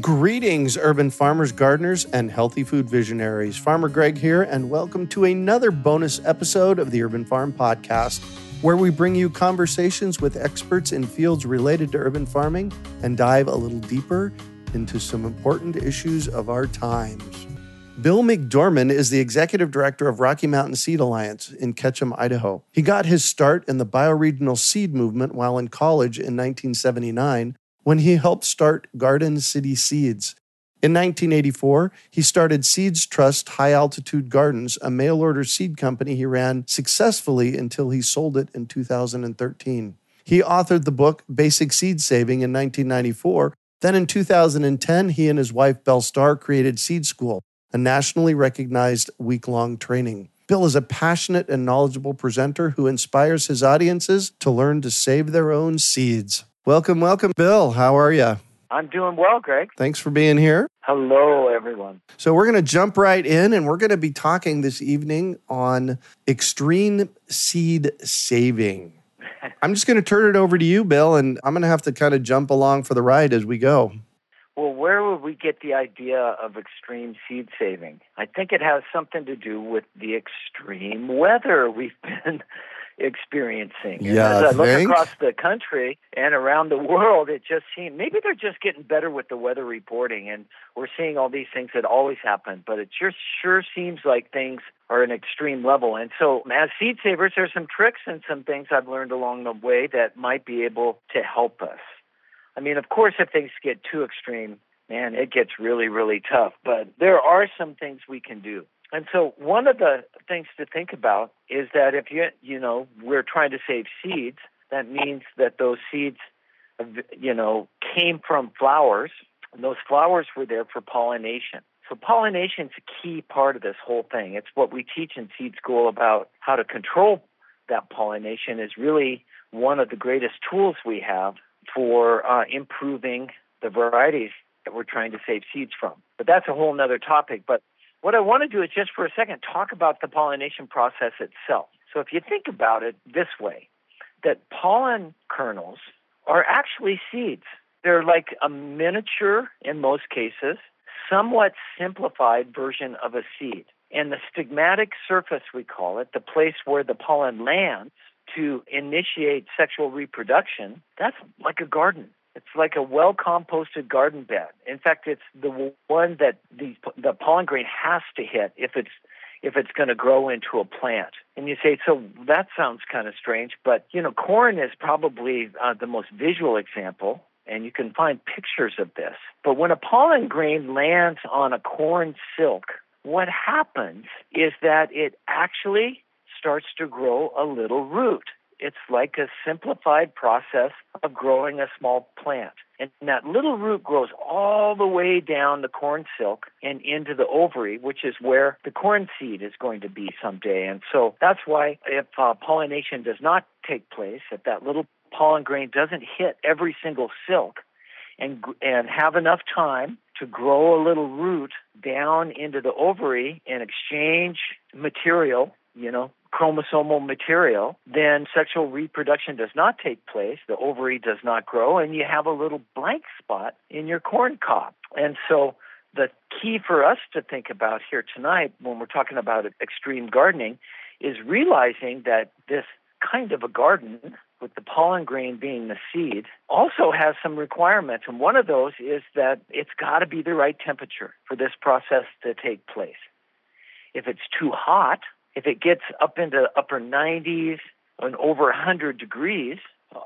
Greetings, urban farmers, gardeners, and healthy food visionaries. Farmer Greg here, and welcome to another bonus episode of the Urban Farm Podcast, where we bring you conversations with experts in fields related to urban farming and dive a little deeper into some important issues of our times. Bill McDorman is the executive director of Rocky Mountain Seed Alliance in Ketchum, Idaho. He got his start in the bioregional seed movement while in college in 1979 when he helped start Garden City Seeds. In 1984, he started Seeds Trust High Altitude Gardens, a mail order seed company he ran successfully until he sold it in 2013. He authored the book Basic Seed Saving in 1994. Then in 2010, he and his wife Belle Starr created Seed School, a nationally recognized week long training. Bill is a passionate and knowledgeable presenter who inspires his audiences to learn to save their own seeds. Welcome, welcome, Bill. How are you? I'm doing well, Greg. Thanks for being here. Hello, everyone. So, we're going to jump right in and we're going to be talking this evening on extreme seed saving. I'm just going to turn it over to you, Bill, and I'm going to have to kind of jump along for the ride as we go. Well, where would we get the idea of extreme seed saving? I think it has something to do with the extreme weather we've been experiencing. Yeah, as I look think? across the country and around the world, it just seems maybe they're just getting better with the weather reporting, and we're seeing all these things that always happen. But it just sure seems like things are an extreme level. And so, as seed savers, there's some tricks and some things I've learned along the way that might be able to help us. I mean, of course, if things get too extreme, man, it gets really, really tough. But there are some things we can do. And so one of the things to think about is that if you you know we're trying to save seeds, that means that those seeds, you know, came from flowers, and those flowers were there for pollination. So pollination is a key part of this whole thing. It's what we teach in seed school about how to control that pollination is really one of the greatest tools we have for uh, improving the varieties that we're trying to save seeds from. But that's a whole other topic. But what I want to do is just for a second talk about the pollination process itself. So if you think about it this way, that pollen kernels are actually seeds. They're like a miniature, in most cases, somewhat simplified version of a seed. And the stigmatic surface, we call it, the place where the pollen lands to initiate sexual reproduction, that's like a garden. It's like a well composted garden bed. In fact, it's the one that the the pollen grain has to hit if it's if it's going to grow into a plant. And you say, so that sounds kind of strange, but you know, corn is probably uh, the most visual example, and you can find pictures of this. But when a pollen grain lands on a corn silk, what happens is that it actually starts to grow a little root it's like a simplified process of growing a small plant. And that little root grows all the way down the corn silk and into the ovary, which is where the corn seed is going to be someday. And so that's why if uh, pollination does not take place, if that little pollen grain doesn't hit every single silk and and have enough time to grow a little root down into the ovary and exchange material you know, chromosomal material, then sexual reproduction does not take place, the ovary does not grow, and you have a little blank spot in your corn cob. And so the key for us to think about here tonight when we're talking about extreme gardening is realizing that this kind of a garden with the pollen grain being the seed also has some requirements and one of those is that it's got to be the right temperature for this process to take place if it's too hot if it gets up into upper 90s and over 100 degrees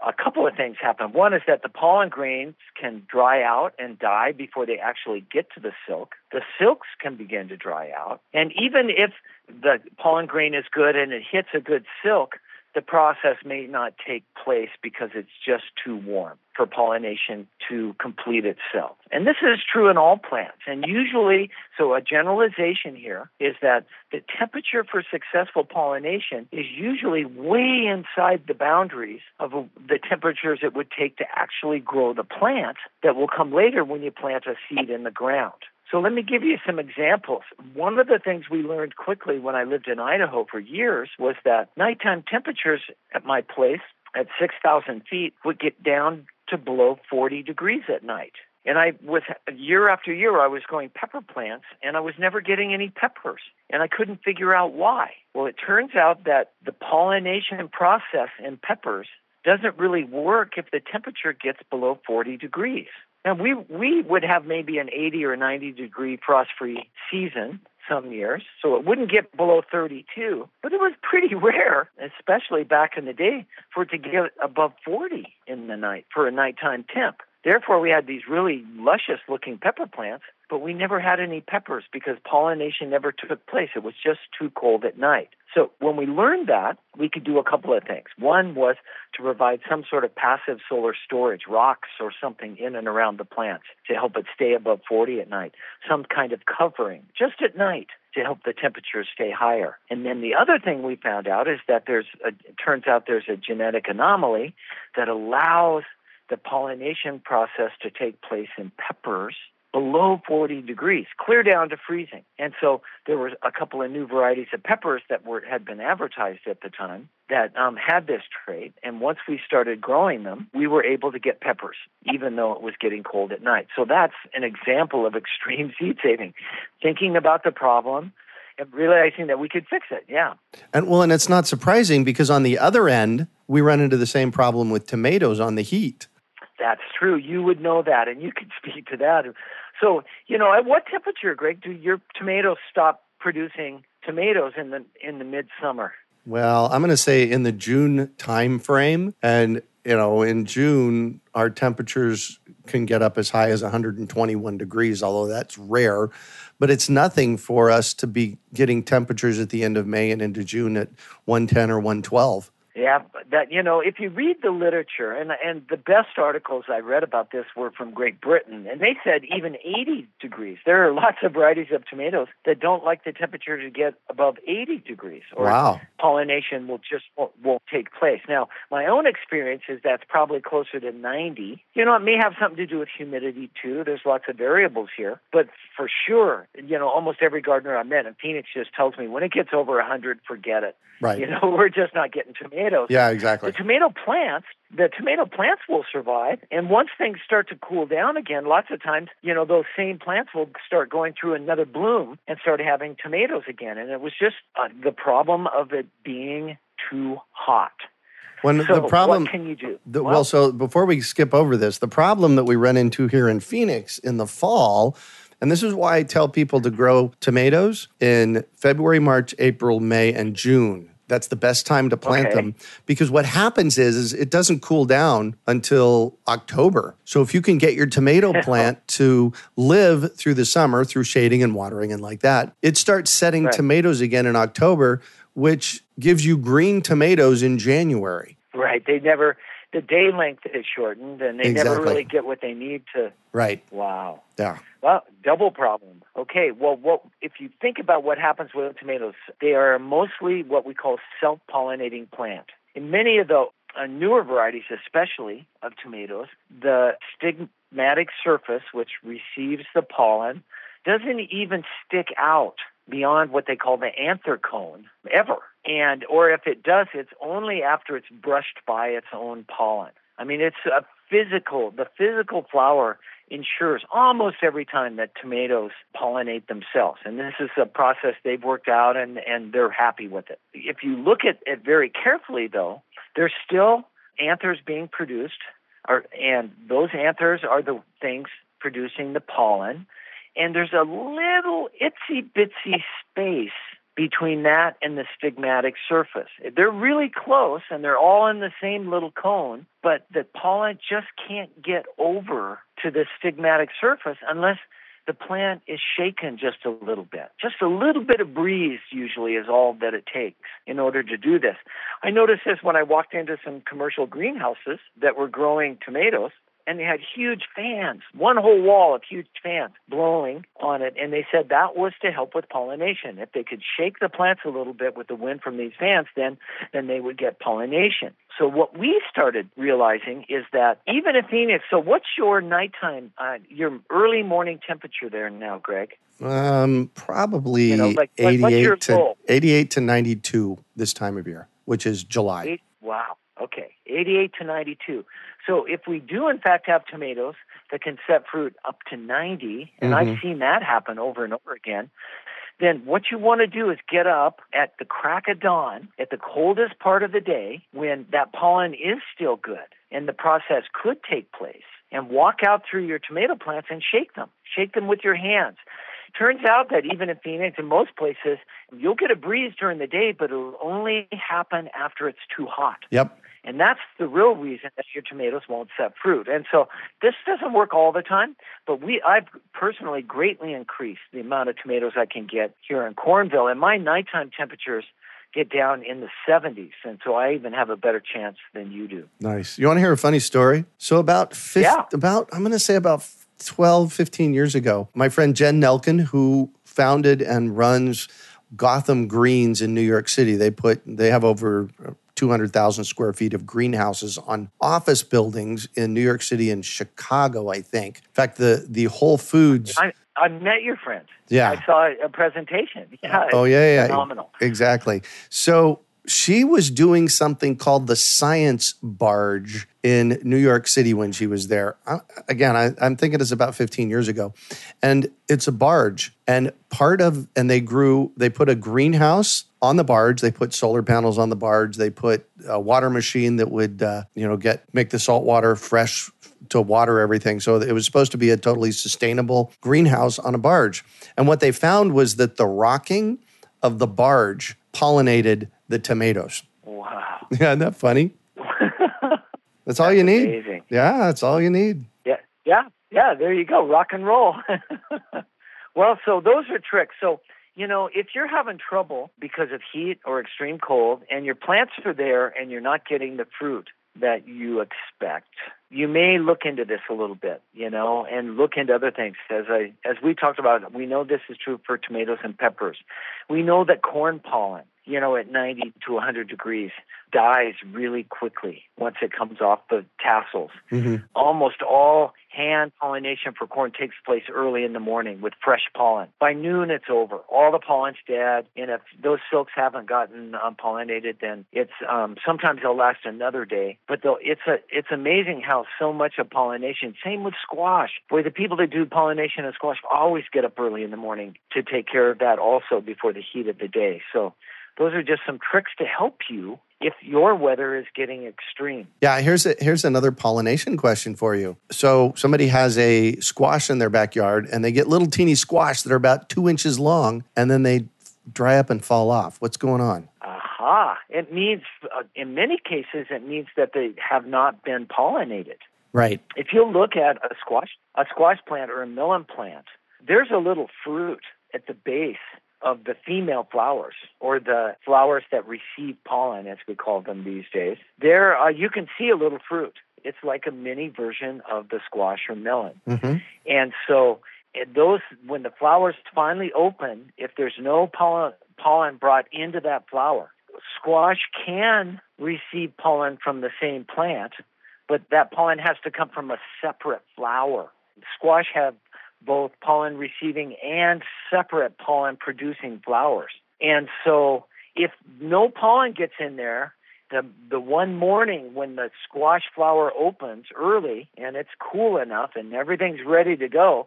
a couple of things happen. One is that the pollen grains can dry out and die before they actually get to the silk. The silks can begin to dry out. And even if the pollen grain is good and it hits a good silk, the process may not take place because it's just too warm for pollination to complete itself. And this is true in all plants. And usually, so a generalization here is that the temperature for successful pollination is usually way inside the boundaries of the temperatures it would take to actually grow the plant that will come later when you plant a seed in the ground. So let me give you some examples. One of the things we learned quickly when I lived in Idaho for years was that nighttime temperatures at my place at 6,000 feet would get down to below 40 degrees at night. And I was year after year, I was growing pepper plants, and I was never getting any peppers, and I couldn't figure out why. Well, it turns out that the pollination process in peppers doesn't really work if the temperature gets below 40 degrees. Now we we would have maybe an 80 or 90 degree frost-free season some years, so it wouldn't get below 32. But it was pretty rare, especially back in the day, for it to get above 40 in the night for a nighttime temp. Therefore, we had these really luscious looking pepper plants, but we never had any peppers because pollination never took place. It was just too cold at night. So when we learned that, we could do a couple of things. One was to provide some sort of passive solar storage, rocks or something in and around the plants to help it stay above 40 at night, some kind of covering just at night to help the temperatures stay higher. And then the other thing we found out is that there's a, it turns out there's a genetic anomaly that allows the pollination process to take place in peppers below 40 degrees, clear down to freezing. And so there were a couple of new varieties of peppers that were had been advertised at the time that um, had this trait. And once we started growing them, we were able to get peppers, even though it was getting cold at night. So that's an example of extreme seed saving, thinking about the problem and realizing that we could fix it. Yeah. And well, and it's not surprising because on the other end, we run into the same problem with tomatoes on the heat. That's true. You would know that, and you could speak to that. So, you know, at what temperature, Greg, do your tomatoes stop producing tomatoes in the in the midsummer? Well, I'm going to say in the June time frame, and you know, in June our temperatures can get up as high as 121 degrees, although that's rare. But it's nothing for us to be getting temperatures at the end of May and into June at 110 or 112. Yeah, that you know, if you read the literature, and and the best articles I read about this were from Great Britain, and they said even 80 degrees. There are lots of varieties of tomatoes that don't like the temperature to get above 80 degrees, or wow. pollination will just won't, won't take place. Now, my own experience is that's probably closer to 90. You know, it may have something to do with humidity too. There's lots of variables here, but for sure, you know, almost every gardener I met in Phoenix just tells me when it gets over 100, forget it. Right. You know, we're just not getting tomatoes. Yeah, exactly. The tomato plants, the tomato plants will survive, and once things start to cool down again, lots of times, you know, those same plants will start going through another bloom and start having tomatoes again. And it was just uh, the problem of it being too hot. When so the problem, what can you do? The, well, well, so before we skip over this, the problem that we run into here in Phoenix in the fall and this is why I tell people to grow tomatoes in February, March, April, May, and June. That's the best time to plant okay. them because what happens is, is it doesn't cool down until October. So if you can get your tomato plant to live through the summer through shading and watering and like that, it starts setting right. tomatoes again in October, which gives you green tomatoes in January. Right. They never the day length is shortened and they exactly. never really get what they need to Right. Wow. Yeah. Well, double problem. Okay, well, what if you think about what happens with tomatoes? They are mostly what we call self-pollinating plant. In many of the uh, newer varieties, especially of tomatoes, the stigmatic surface, which receives the pollen, doesn't even stick out beyond what they call the anther cone ever. And or if it does, it's only after it's brushed by its own pollen. I mean, it's a physical, the physical flower ensures almost every time that tomatoes pollinate themselves. And this is a process they've worked out and, and they're happy with it. If you look at it very carefully, though, there's still anthers being produced, or, and those anthers are the things producing the pollen. And there's a little itsy bitsy space between that and the stigmatic surface. They're really close and they're all in the same little cone, but the pollen just can't get over to the stigmatic surface unless the plant is shaken just a little bit. Just a little bit of breeze usually is all that it takes in order to do this. I noticed this when I walked into some commercial greenhouses that were growing tomatoes and they had huge fans, one whole wall of huge fans blowing on it. And they said that was to help with pollination. If they could shake the plants a little bit with the wind from these fans, then then they would get pollination. So what we started realizing is that even in Phoenix, so what's your nighttime, uh, your early morning temperature there now, Greg? Um, probably you know, like, 88 to 88 to 92 this time of year, which is July. Eight, wow. Okay, 88 to 92. So if we do in fact have tomatoes that can set fruit up to 90, and mm-hmm. I've seen that happen over and over again, then what you want to do is get up at the crack of dawn, at the coldest part of the day, when that pollen is still good and the process could take place, and walk out through your tomato plants and shake them. Shake them with your hands. Turns out that even in Phoenix and most places, you'll get a breeze during the day, but it'll only happen after it's too hot. Yep. And that's the real reason that your tomatoes won't set fruit. And so this doesn't work all the time, but we I've personally greatly increased the amount of tomatoes I can get here in Cornville. And my nighttime temperatures get down in the 70s. And so I even have a better chance than you do. Nice. You want to hear a funny story? So about 50, yeah. about I'm going to say about 12, 15 years ago, my friend Jen Nelkin, who founded and runs Gotham Greens in New York City, they put they have over 200,000 square feet of greenhouses on office buildings in New York City and Chicago, I think. In fact, the, the Whole Foods. I, I met your friend. Yeah. I saw a presentation. Oh, yeah. Oh, yeah, yeah. Phenomenal. Exactly. So she was doing something called the Science Barge in New York City when she was there. I, again, I, I'm thinking it's about 15 years ago. And it's a barge. And part of, and they grew, they put a greenhouse on the barge. They put solar panels on the barge. They put a water machine that would, uh, you know, get, make the salt water fresh to water everything. So it was supposed to be a totally sustainable greenhouse on a barge. And what they found was that the rocking of the barge pollinated the tomatoes. Wow. Yeah, isn't that funny? That's all you need. Amazing. Yeah, that's all you need. Yeah, yeah, yeah. There you go. Rock and roll. well, so those are tricks. So you know, if you're having trouble because of heat or extreme cold, and your plants are there and you're not getting the fruit that you expect, you may look into this a little bit, you know, and look into other things. As I as we talked about, we know this is true for tomatoes and peppers. We know that corn pollen you know, at 90 to 100 degrees, dies really quickly once it comes off the tassels. Mm-hmm. Almost all hand pollination for corn takes place early in the morning with fresh pollen. By noon, it's over. All the pollen's dead, and if those silks haven't gotten um, pollinated, then it's um, sometimes they'll last another day. But though it's a it's amazing how so much of pollination. Same with squash. Boy, the people that do pollination of squash always get up early in the morning to take care of that also before the heat of the day. So those are just some tricks to help you if your weather is getting extreme. Yeah, here's a, here's another pollination question for you. So somebody has a squash in their backyard, and they get little teeny squash that are about two inches long, and then they dry up and fall off. What's going on? Aha! It means, uh, in many cases, it means that they have not been pollinated. Right. If you look at a squash, a squash plant or a melon plant, there's a little fruit at the base of the female flowers or the flowers that receive pollen, as we call them these days, there uh, you can see a little fruit. It's like a mini version of the squash or melon. Mm-hmm. And so those when the flowers finally open, if there's no pollen, pollen brought into that flower, squash can receive pollen from the same plant, but that pollen has to come from a separate flower. Squash have both pollen receiving and separate pollen producing flowers. And so if no pollen gets in there, the the one morning when the squash flower opens early and it's cool enough and everything's ready to go,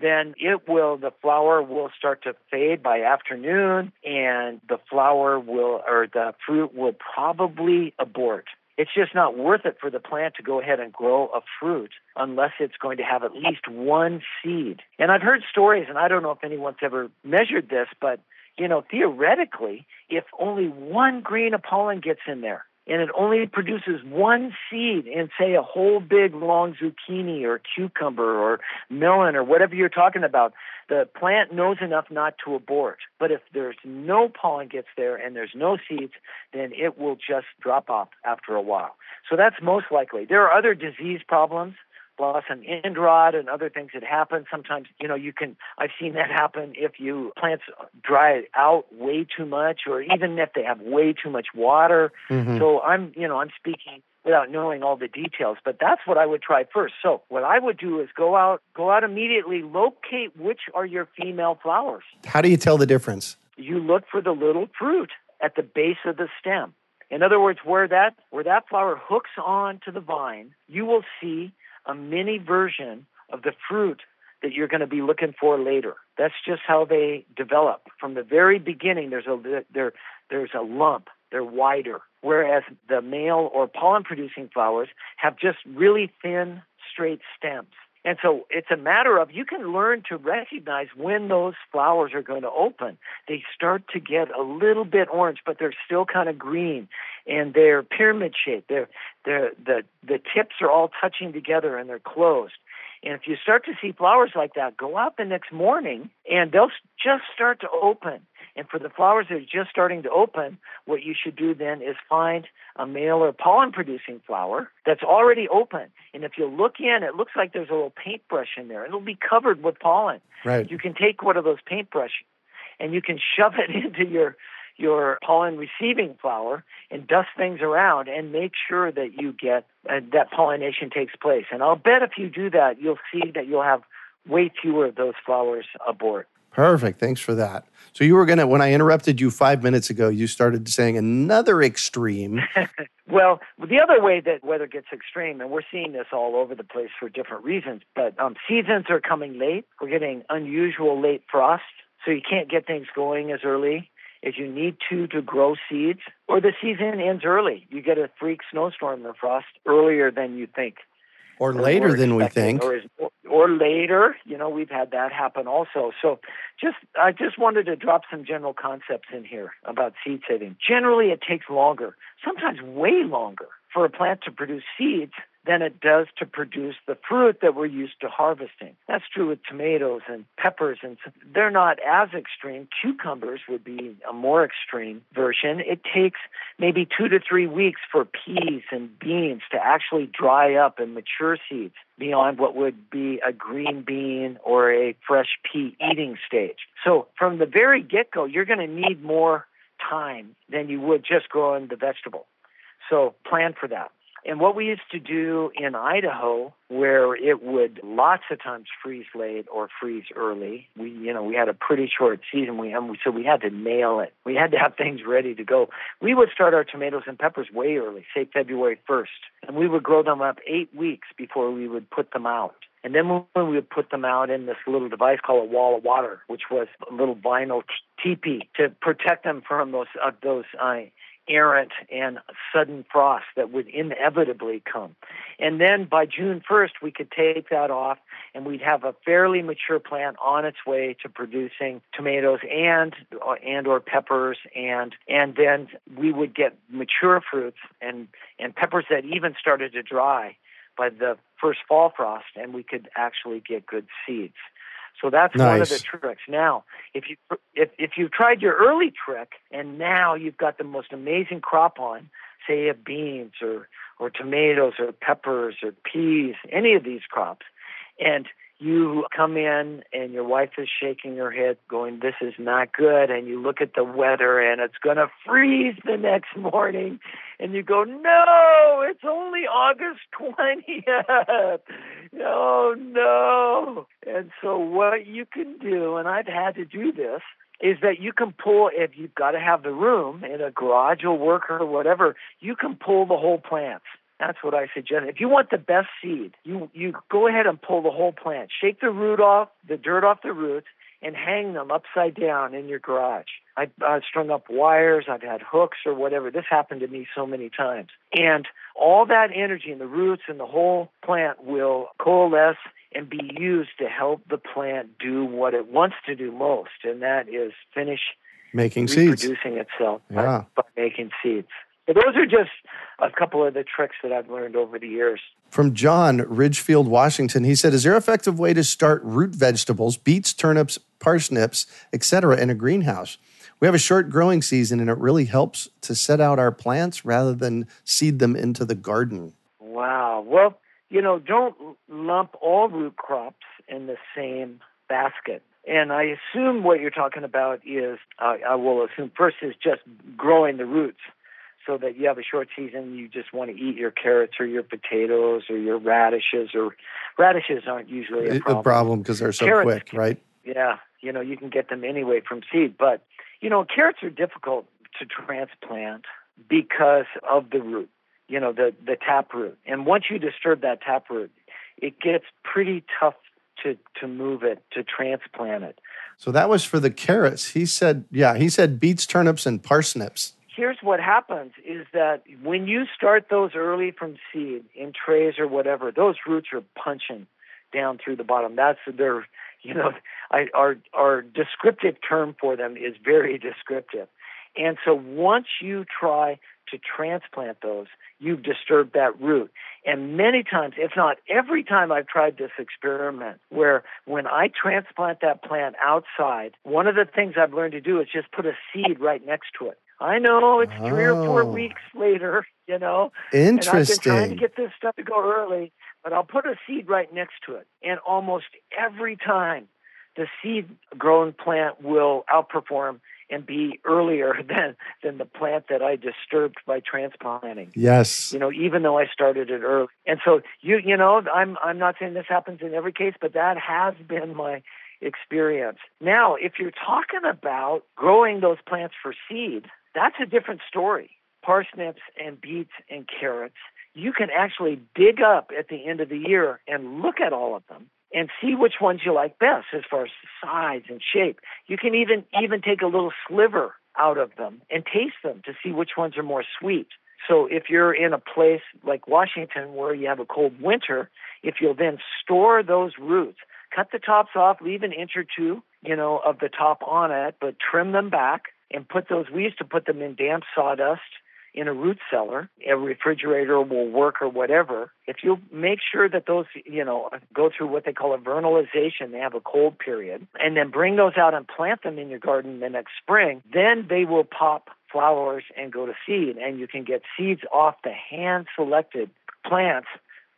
then it will the flower will start to fade by afternoon and the flower will or the fruit will probably abort. It's just not worth it for the plant to go ahead and grow a fruit unless it's going to have at least one seed. And I've heard stories, and I don't know if anyone's ever measured this, but you know, theoretically, if only one grain of pollen gets in there, and it only produces one seed in, say, a whole big long zucchini or cucumber or melon or whatever you're talking about, the plant knows enough not to abort. But if there's no pollen gets there and there's no seeds, then it will just drop off after a while. So that's most likely. There are other disease problems blossom end rot and other things that happen. Sometimes, you know, you can, I've seen that happen if you plants dry out way too much or even if they have way too much water. Mm-hmm. So I'm, you know, I'm speaking without knowing all the details, but that's what I would try first. So what I would do is go out, go out immediately, locate which are your female flowers. How do you tell the difference? You look for the little fruit at the base of the stem. In other words, where that where that flower hooks on to the vine, you will see a mini version of the fruit that you're going to be looking for later. That's just how they develop. From the very beginning, there's a there there's a lump. They're wider, whereas the male or pollen producing flowers have just really thin, straight stems. And so it's a matter of you can learn to recognize when those flowers are going to open. They start to get a little bit orange, but they're still kind of green and they're pyramid shaped. They're, they're, the, the tips are all touching together and they're closed. And if you start to see flowers like that, go out the next morning and they'll just start to open. And for the flowers that are just starting to open, what you should do then is find a male or pollen producing flower that's already open. And if you look in, it looks like there's a little paintbrush in there. It'll be covered with pollen. Right. You can take one of those paintbrushes and you can shove it into your your pollen receiving flower and dust things around and make sure that you get uh, that pollination takes place. And I'll bet if you do that, you'll see that you'll have way fewer of those flowers abort. Perfect. Thanks for that. So you were going to, when I interrupted you five minutes ago, you started saying another extreme. well, the other way that weather gets extreme, and we're seeing this all over the place for different reasons, but um, seasons are coming late. We're getting unusual late frost, so you can't get things going as early as you need to to grow seeds, or the season ends early. You get a freak snowstorm or frost earlier than you think. Or later than we think. or, or later. You know we've had that happen also. So just i just wanted to drop some general concepts in here about seed saving. Generally it takes longer sometimes way longer for a plant to produce seeds than it does to produce the fruit that we're used to harvesting. That's true with tomatoes and peppers, and they're not as extreme. Cucumbers would be a more extreme version. It takes maybe two to three weeks for peas and beans to actually dry up and mature seeds beyond what would be a green bean or a fresh pea eating stage. So from the very get go, you're going to need more time than you would just growing the vegetable. So plan for that. And what we used to do in Idaho, where it would lots of times freeze late or freeze early, we you know we had a pretty short season. We so we had to nail it. We had to have things ready to go. We would start our tomatoes and peppers way early, say February first, and we would grow them up eight weeks before we would put them out. And then when we would put them out in this little device called a wall of water, which was a little vinyl teepee to protect them from those uh, those uh, errant and sudden frost that would inevitably come. And then by June 1st, we could take that off and we'd have a fairly mature plant on its way to producing tomatoes and uh, and or peppers and and then we would get mature fruits and and peppers that even started to dry by the first fall frost and we could actually get good seeds. So that's nice. one of the tricks. Now, if you if if you've tried your early trick and now you've got the most amazing crop on, say of beans or or tomatoes or peppers or peas, any of these crops, and you come in and your wife is shaking her head going this is not good and you look at the weather and it's going to freeze the next morning and you go no it's only august 20th oh no. And so what you can do and i've had to do this is that you can pull if you've got to have the room in a garage or work or whatever you can pull the whole plants that's what I suggest. If you want the best seed, you you go ahead and pull the whole plant. Shake the root off, the dirt off the roots, and hang them upside down in your garage. I, I've strung up wires, I've had hooks or whatever. This happened to me so many times. And all that energy in the roots and the whole plant will coalesce and be used to help the plant do what it wants to do most, and that is finish making seeds, reproducing itself yeah. by, by making seeds. Those are just a couple of the tricks that I've learned over the years. From John, Ridgefield, Washington, he said, Is there an effective way to start root vegetables, beets, turnips, parsnips, etc., in a greenhouse? We have a short growing season and it really helps to set out our plants rather than seed them into the garden. Wow. Well, you know, don't lump all root crops in the same basket. And I assume what you're talking about is, uh, I will assume first is just growing the roots so that you have a short season you just want to eat your carrots or your potatoes or your radishes or radishes aren't usually a problem. Because they're so carrots, quick, right? Yeah, you know, you can get them anyway from seed, but you know, carrots are difficult to transplant because of the root, you know, the the tap root. And once you disturb that tap root, it gets pretty tough to to move it, to transplant it. So that was for the carrots. He said, yeah, he said beets, turnips, and parsnips here's what happens is that when you start those early from seed in trays or whatever, those roots are punching down through the bottom. That's their, you know, I, our our descriptive term for them is very descriptive. And so once you try to transplant those, you've disturbed that root. And many times, if not every time I've tried this experiment, where when I transplant that plant outside, one of the things I've learned to do is just put a seed right next to it. I know it's three or four oh. weeks later, you know. Interesting. And I've been trying to get this stuff to go early, but I'll put a seed right next to it. And almost every time the seed grown plant will outperform and be earlier than than the plant that I disturbed by transplanting. Yes. You know, even though I started it early. And so you you know, I'm I'm not saying this happens in every case, but that has been my experience. Now, if you're talking about growing those plants for seed, that's a different story. Parsnips and beets and carrots, you can actually dig up at the end of the year and look at all of them and see which ones you like best as far as size and shape. You can even even take a little sliver out of them and taste them to see which ones are more sweet. So if you're in a place like Washington where you have a cold winter, if you'll then store those roots, cut the tops off, leave an inch or two, you know, of the top on it, but trim them back and put those. We used to put them in damp sawdust in a root cellar. A refrigerator will work or whatever. If you make sure that those, you know, go through what they call a vernalization, they have a cold period, and then bring those out and plant them in your garden the next spring, then they will pop flowers and go to seed, and you can get seeds off the hand selected plants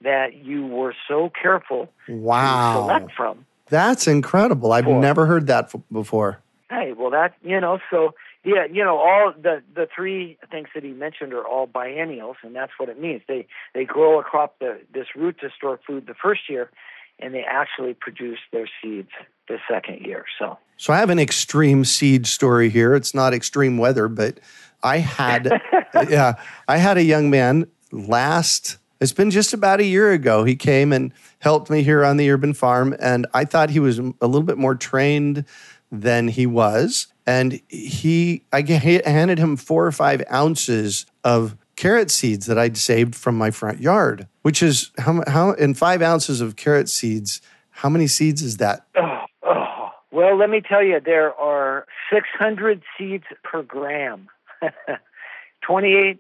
that you were so careful wow. to select from. That's incredible. I've never heard that f- before. Hey, well, that you know, so yeah, you know, all the the three things that he mentioned are all biennials, and that's what it means. They they grow a crop, the, this root to store food the first year, and they actually produce their seeds the second year. So, so I have an extreme seed story here. It's not extreme weather, but I had, yeah, I had a young man last. It's been just about a year ago. He came and helped me here on the urban farm, and I thought he was a little bit more trained than he was. And he, I handed him four or five ounces of carrot seeds that I'd saved from my front yard, which is how, how in five ounces of carrot seeds, how many seeds is that? Oh, oh. Well, let me tell you, there are 600 seeds per gram, 28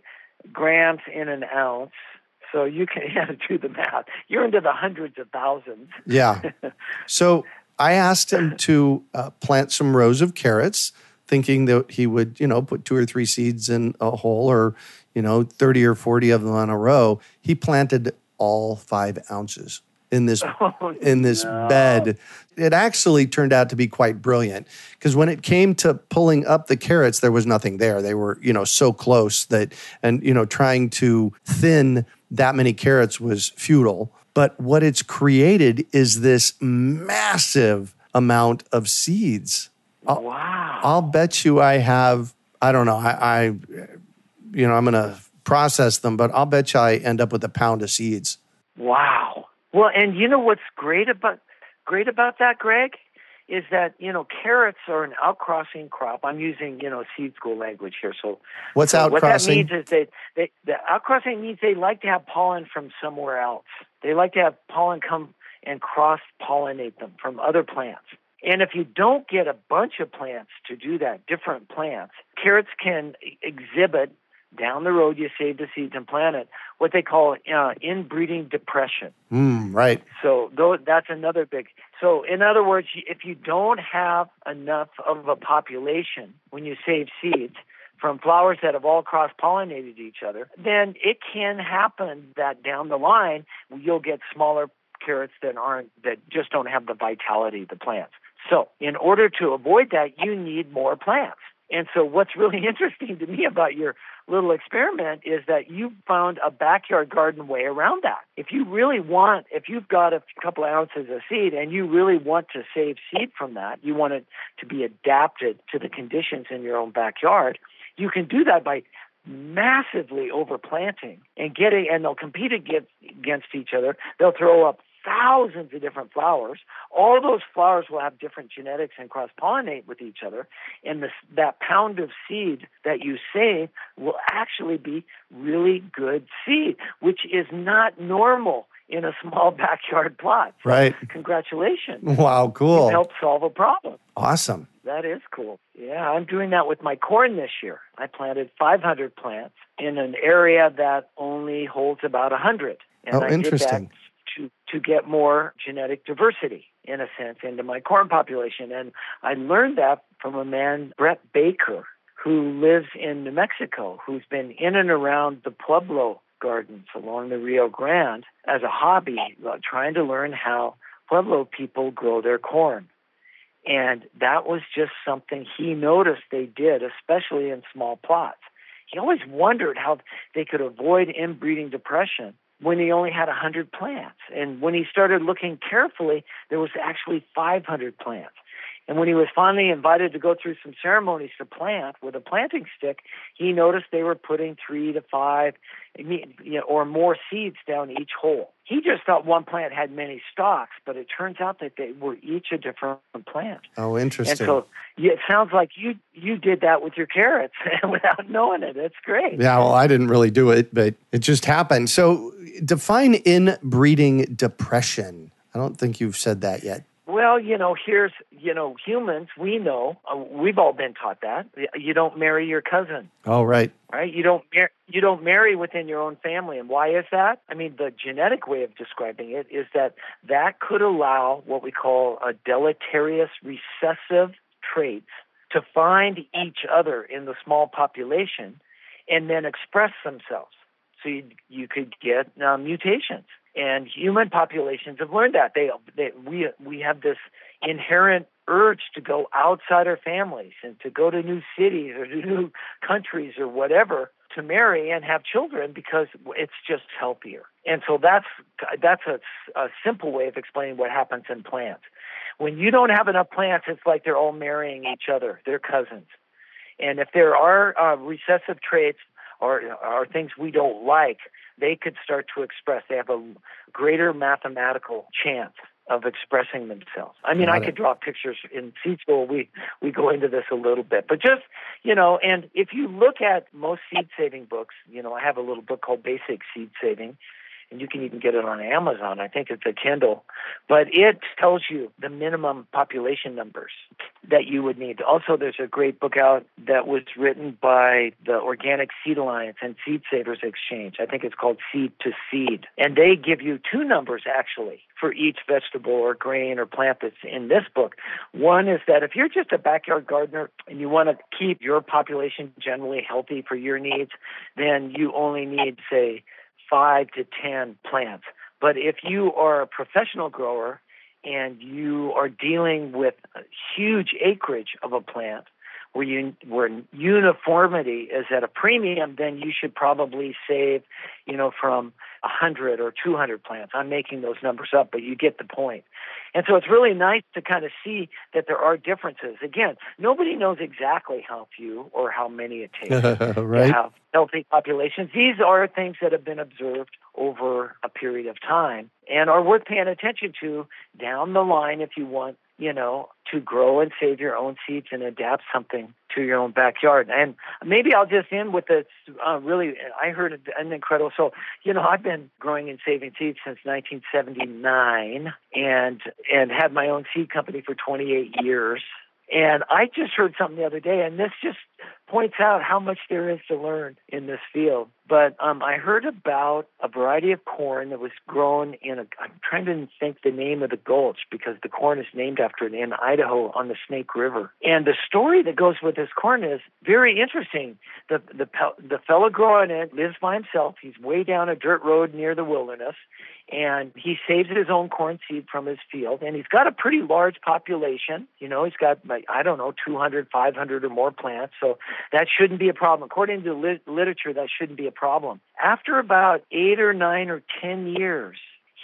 grams in an ounce. So you can yeah, do the math. You're into the hundreds of thousands. Yeah. So I asked him to uh, plant some rows of carrots, thinking that he would, you know, put two or three seeds in a hole or, you know, 30 or 40 of them on a row. He planted all five ounces. in this Oh, in this no. bed. It actually turned out to be quite brilliant because when it came to pulling up the carrots, there was nothing there. They were, you know, so close that, and you know, trying to thin that many carrots was futile. But what it's created is this massive amount of seeds. I'll, Wow. I'll bet you I have. I don't know. I, I you know, I'm going to process them, but I'll bet you I end up with a pound of seeds. Wow. Well, and you know what's great about great about that, Greg, is that you know carrots are an outcrossing crop. I'm using you know seed school language here, so What's so What that outcrossing? means is they, they the outcrossing means they like to have pollen from somewhere else. They like to have pollen come and cross pollinate them from other plants. And if you don't get a bunch of plants to do that, different plants, carrots can exhibit down the road. You save the seeds and plant it. What they call uh, inbreeding depression. Mm, right. So though that's another big. So in other words, if you don't have enough of a population when you save seeds from flowers that have all cross pollinated each other, then it can happen that down the line you'll get smaller carrots that aren't that just don't have the vitality of the plants. So in order to avoid that, you need more plants. And so what's really interesting to me about your little experiment is that you found a backyard garden way around that. If you really want, if you've got a couple of ounces of seed and you really want to save seed from that, you want it to be adapted to the conditions in your own backyard, you can do that by massively overplanting and getting, and they'll compete against, against each other. They'll throw up thousands of different flowers. All those flowers will have different genetics and cross pollinate with each other. And this, that pound of seed that you save will actually be really good seed, which is not normal in a small backyard plot. So Right. Congratulations. Wow, You cool. helped solve a problem. Awesome. That is cool. Yeah, I'm doing that with my corn this year. I planted 500 plants in an area that only holds about 100. And Oh, I interesting. did that to get more genetic diversity in a sense into my corn population and I learned that from a man Brett Bakker who lives in New Mexico who's been in and around the Pueblo gardens along the Rio Grande as a hobby uh, trying to learn how Pueblo people grow their corn. And that was just something he noticed they did, especially in small plots. He always wondered how they could avoid inbreeding depression when he only had 100 plants. And when he started looking carefully, there was actually 500 plants. And when he was finally invited to go through some ceremonies to plant with a planting stick, he noticed they were putting three to five you know, or more seeds down each hole. He just thought one plant had many stalks, but it turns out that they were each a different plant. Oh, And interesting. so yeah, it sounds like you you did that with your carrots without knowing it. That's great. yeah, well, I didn't really do it, but it just happened. So, define inbreeding depression. I don't think you've said that yet. Well, you know, here's you know, humans. We know uh, we've all been taught that you don't marry your cousin, Oh, right. right? You don't mar- you don't marry within your own family, and why is that? I mean, the genetic way of describing it is that that could allow what we call a deleterious recessive traits to find each other in the small population, and then express themselves. So you you could get uh, mutations and human populations have learned that they, they we we have this inherent urge to go outside our families and to go to new cities or to new countries or whatever to marry and have children because it's just healthier. And so that's that's a, a simple way of explaining what happens in plants. When you don't have enough plants, it's like they're all marrying each other. They're cousins. And if there are uh, recessive traits or, or things we don't like, they could start to express. They have a greater mathematical chance of expressing themselves. I mean, Got I it. could draw pictures in seed school. We we go into this a little bit, but just you know, and if you look at most seed saving books, you know, I have a little book called Basic Seed Saving, and you can even get it on Amazon. I think it's a Kindle, but it tells you the minimum population numbers that you would need. Also, there's a great book out that was written by the Organic Seed Alliance and Seed Savers Exchange. I think it's called Seed to Seed, and they give you two numbers actually for each vegetable or grain or plant that's in this book. One is that if you're just a backyard gardener and you want to keep your population generally healthy for your needs, then you only need, say, five to ten plants. But if you are a professional grower and you are dealing with a huge acreage of a plant, where you where uniformity is at a premium, then you should probably save, you know, from 100 or 200 plants. I'm making those numbers up, but you get the point. And so it's really nice to kind of see that there are differences. Again, nobody knows exactly how few or how many it takes right. to have healthy populations. These are things that have been observed over a period of time and are worth paying attention to down the line if you want you know, to grow and save your own seeds and adapt something to your own backyard. And maybe I'll just end with this. Uh, really, I heard an incredible. So, you know, I've been growing and saving seeds since 1979, and and had my own seed company for 28 years. And I just heard something the other day, and this just points out how much there is to learn in this field. But um, I heard about a variety of corn that was grown in a. I'm trying to think the name of the gulch because the corn is named after it in Idaho on the Snake River. And the story that goes with this corn is very interesting. The the the fellow growing it lives by himself. He's way down a dirt road near the wilderness, and he saves his own corn seed from his field. And he's got a pretty large population. You know, he's got like I don't know 200, 500 or more plants. So that shouldn't be a problem. According to lit- literature, that shouldn't be a problem. After about eight or nine or ten years,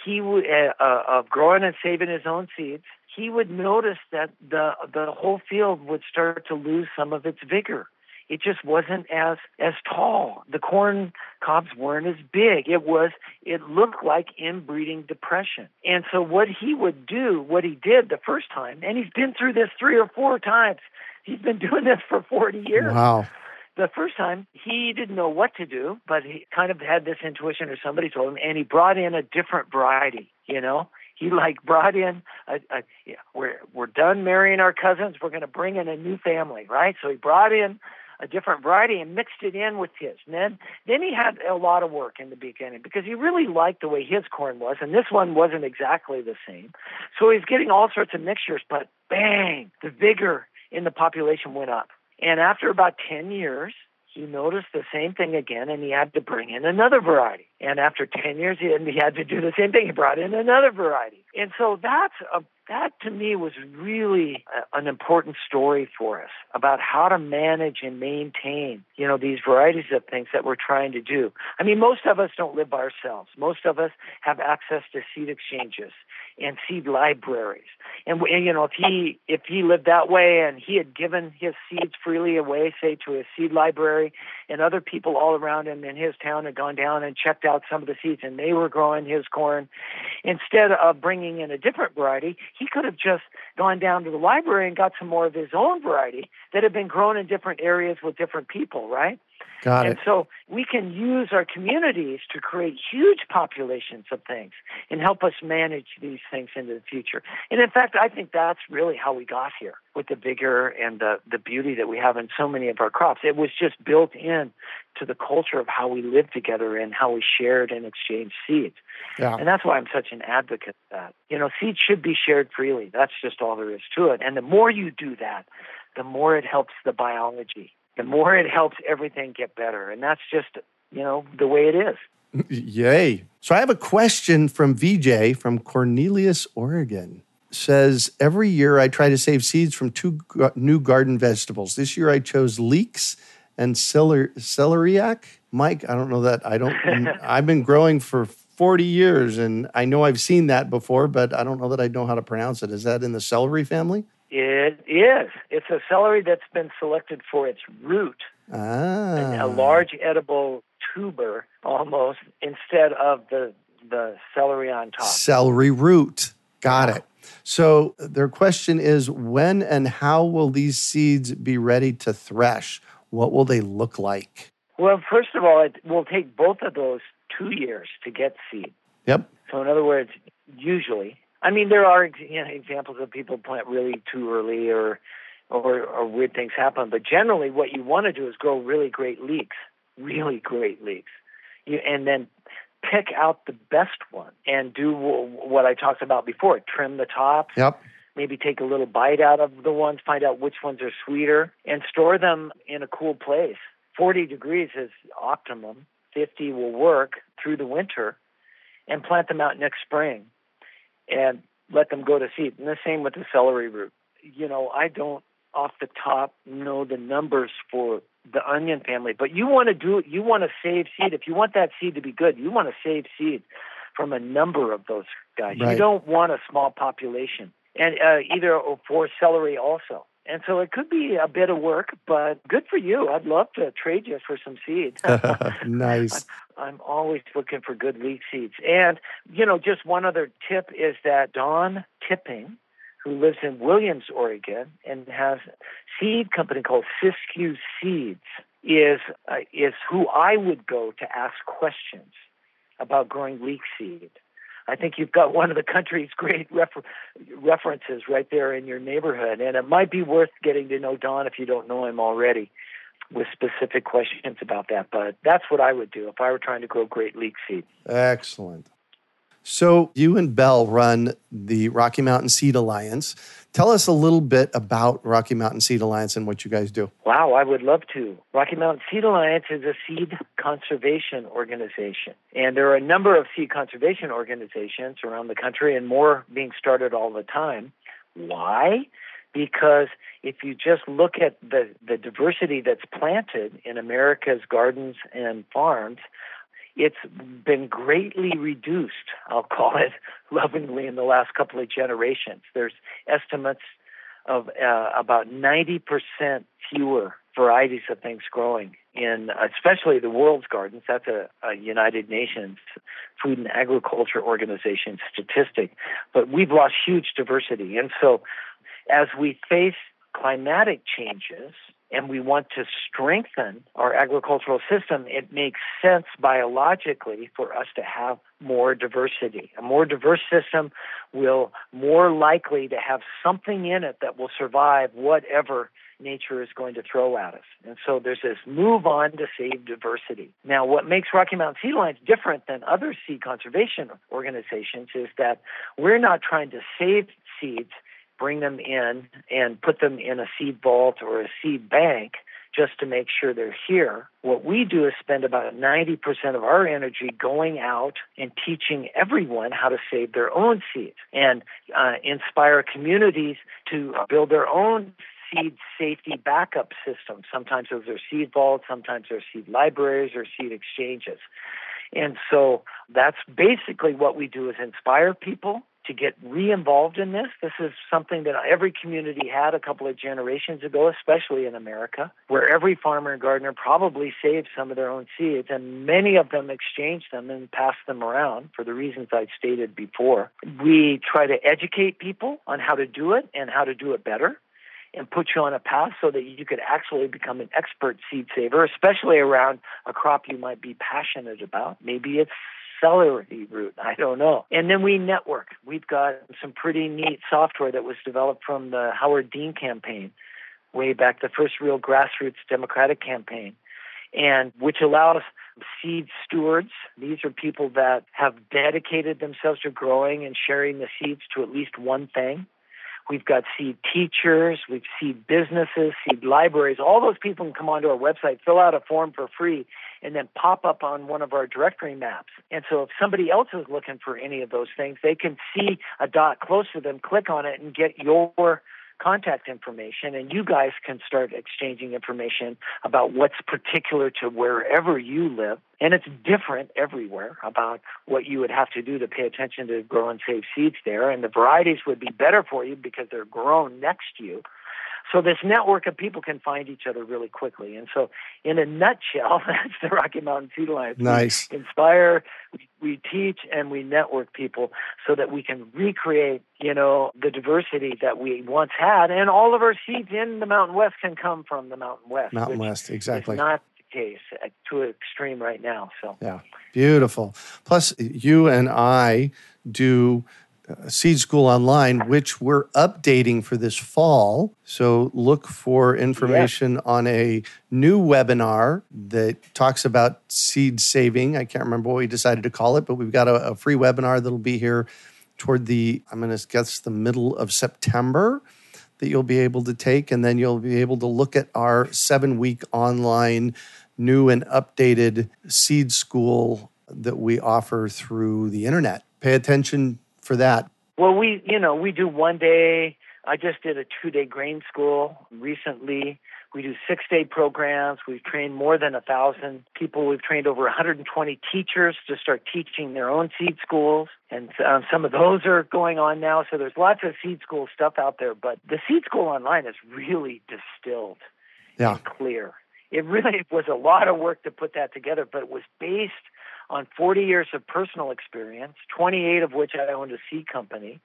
he would uh, uh, of growing and saving his own seeds. He would notice that the the whole field would start to lose some of its vigor. It just wasn't as as tall. The corn cobs weren't as big. It was it looked like inbreeding depression. And so what he would do, what he did the first time, and he's been through this three or four times He's been doing this for 40 years. Wow. The first time, he didn't know what to do, but he kind of had this intuition, or somebody told him, and he brought in a different variety. You know, he like brought in a, a yeah, we're we're done marrying our cousins. We're going to bring in a new family, right? So he brought in a different variety and mixed it in with his. And then then he had a lot of work in the beginning because he really liked the way his corn was, and this one wasn't exactly the same. So he's getting all sorts of mixtures, but bang, the vigor in the population went up. And after about 10 years, he noticed the same thing again and he had to bring in another variety. And after 10 years, he had to do the same thing. He brought in another variety. And so that's a, that to me was really a, an important story for us about how to manage and maintain, you know, these varieties of things that we're trying to do. I mean, most of us don't live by ourselves. Most of us have access to seed exchanges and seed libraries. And, and you know, if he if he lived that way and he had given his seeds freely away, say to his seed library, and other people all around him in his town had gone down and checked out some of the seeds, and they were growing his corn, instead of bringing in a different variety, he could have just gone down to the library and got some more of his own variety that had been grown in different areas with different people, right? Got and it. so we can use our communities to create huge populations of things and help us manage these things into the future. And in fact, I think that's really how we got here with the vigor and the, the beauty that we have in so many of our crops. It was just built in to the culture of how we lived together and how we shared and exchanged seeds. Yeah. And that's why I'm such an advocate of that. You know, seeds should be shared freely. That's just all there is to it. And the more you do that, the more it helps the biology the more it helps everything get better. And that's just, you know, the way it is. Yay. So I have a question from VJ from Cornelius, Oregon. Says every year I try to save seeds from two new garden vegetables. This year I chose leeks and celer- celeriac. Mike, I don't know that. I don't. I've been growing for 40 years and I know I've seen that before, but I don't know that I know how to pronounce it. Is that in the celery family? It is. It's a celery that's been selected for its root, ah. a large edible tuber almost, instead of the the celery on top. Celery root. Got it. So their question is when and how will these seeds be ready to thresh? What will they look like? Well, first of all, it will take both of those two years to get seed. Yep. So, in other words, usually I mean, there are you know, examples of people plant really too early or, or or weird things happen. But generally, what you want to do is grow really great leeks, really great leeks, you, and then pick out the best one and do what I talked about before. Trim the tops. Yep. Maybe take a little bite out of the ones, find out which ones are sweeter, and store them in a cool place. 40 degrees is optimum. 50 will work through the winter and plant them out next spring and let them go to seed. And the same with the celery root. You know, I don't off the top know the numbers for the onion family, but you want to do it. You want to save seed. If you want that seed to be good, you want to save seed from a number of those guys. Right. You don't want a small population, and uh, either for celery also. And so it could be a bit of work, but good for you. I'd love to trade you for some seed. nice. I'm always looking for good leek seeds. And, you know, just one other tip is that Don Tipping, who lives in Williams, Oregon, and has a seed company called Siskiyou Seeds, is uh, is who I would go to ask questions about growing leek seed. I think you've got one of the country's great refer- references right there in your neighborhood, and it might be worth getting to know Don if you don't know him already with specific questions about that. But that's what I would do if I were trying to grow great leek seed. Excellent. So you and Bill run the Rocky Mountain Seed Alliance. Tell us a little bit about Rocky Mountain Seed Alliance and what you guys do. Wow, I would love to. Rocky Mountain Seed Alliance is a seed conservation organization. And there are a number of seed conservation organizations around the country and more being started all the time. Why? Because if you just look at the, the diversity that's planted in America's gardens and farms, it's been greatly reduced, I'll call it lovingly, in the last couple of generations. There's estimates of uh, about 90% fewer varieties of things growing in especially the world's gardens. That's a, a United Nations Food and Agriculture Organization statistic. But we've lost huge diversity. And so as we face climatic changes, and we want to strengthen our agricultural system, it makes sense biologically for us to have more diversity. A more diverse system will more likely to have something in it that will survive whatever nature is going to throw at us. And so there's this move on to save diversity. Now, what makes Rocky Mountain Seed Alliance different than other seed conservation organizations is that we're not trying to save seeds bring them in and put them in a seed vault or a seed bank just to make sure they're here. What we do is spend about 90% of our energy going out and teaching everyone how to save their own seeds and uh, inspire communities to build their own seed safety backup systems. Sometimes those are seed vaults, sometimes they're seed libraries or seed exchanges. And so that's basically what we do is inspire people to get re-involved in this. This is something that every community had a couple of generations ago, especially in America, where every farmer and gardener probably saved some of their own seeds, and many of them exchanged them and passed them around for the reasons I stated before. We try to educate people on how to do it and how to do it better and put you on a path so that you could actually become an expert seed saver, especially around a crop you might be passionate about. Maybe it's celery root. I don't know. And then we network. We've got some pretty neat software that was developed from the Howard Dean campaign way back, the first real grassroots democratic campaign, and which allows seed stewards. These are people that have dedicated themselves to growing and sharing the seeds to at least one thing. We've got seed teachers, we've seed businesses, seed libraries. All those people can come onto our website, fill out a form for free, and then pop up on one of our directory maps. And so if somebody else is looking for any of those things, they can see a dot close to them, click on it, and get your contact information and you guys can start exchanging information about what's particular to wherever you live. And it's different everywhere about what you would have to do to pay attention to grow and save seeds there. And the varieties would be better for you because they're grown next to you so this network of people can find each other really quickly. And so, in a nutshell, that's the Rocky Mountain Seed Alliance. Nice. We inspire, we teach, and we network people so that we can recreate, you know, the diversity that we once had. And all of our seeds in the Mountain West can come from the Mountain West. Mountain West, exactly. not the case to an extreme right now. So yeah, beautiful. Plus, you and I do Uh, seed School Online, which we're updating for this fall. So look for information on a new webinar that talks about seed saving. I can't remember what we decided to call it, but we've got a, a free webinar that'll be here toward the, I'm going to guess, the middle of September that you'll be able to take. And then you'll be able to look at our seven week online new and updated Seed School that we offer through the internet. Pay attention for that. Well, we, you know, we do one day. I just did a two day grain school recently. We do six day programs. We've trained more than a thousand people. We've trained over 120 teachers to start teaching their own seed schools. And um, some of those are going on now. So there's lots of seed school stuff out there. But the seed school online is really distilled yeah. and clear. It really was a lot of work to put that together, but it was based on 40 years of personal experience, 28 of which I owned a seed company.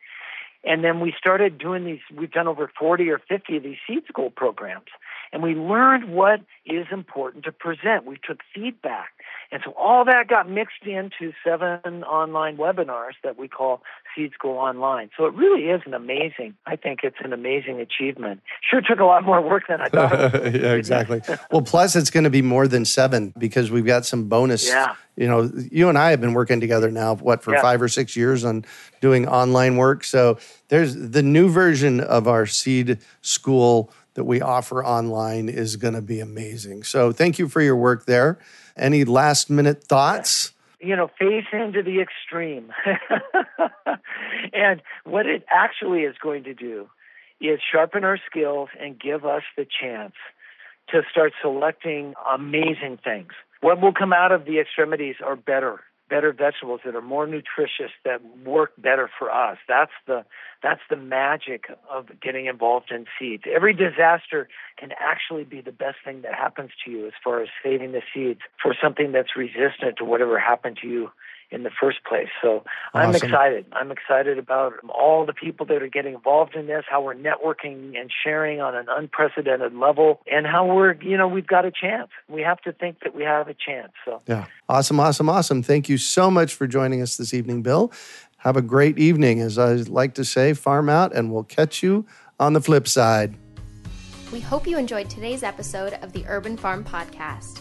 And then we started doing these, we've done over 40 or 50 of these seed school programs. And we learned what is important to present. We took feedback. And so all that got mixed into seven online webinars that we call Seed School Online. So it really is an amazing, I think it's an amazing achievement. Sure took a lot more work than I thought. yeah, exactly. well, plus it's going to be more than seven because we've got some bonus. Yeah. You know, you and I have been working together now, what, for yeah. five or six years on doing online work. So there's the new version of our Seed School that we offer online is going to be amazing. So thank you for your work there. Any last minute thoughts? You know, face into the extreme. and what it actually is going to do is sharpen our skills and give us the chance to start selecting amazing things. What will come out of the extremities are better better vegetables that are more nutritious that work better for us. That's the that's the magic of getting involved in seeds. Every disaster can actually be the best thing that happens to you as far as saving the seeds for something that's resistant to whatever happened to you in the first place. So I'm excited. I'm excited about all the people that are getting involved in this, how we're networking and sharing on an unprecedented level, and how we're, you know, we've got a chance. We have to think that we have a chance. So yeah, awesome, awesome, awesome. Thank you so much for joining us this evening, Bill. Have a great evening. As I like to say, farm out, and we'll catch you on the flip side. We hope you enjoyed today's episode of the Urban Farm Podcast.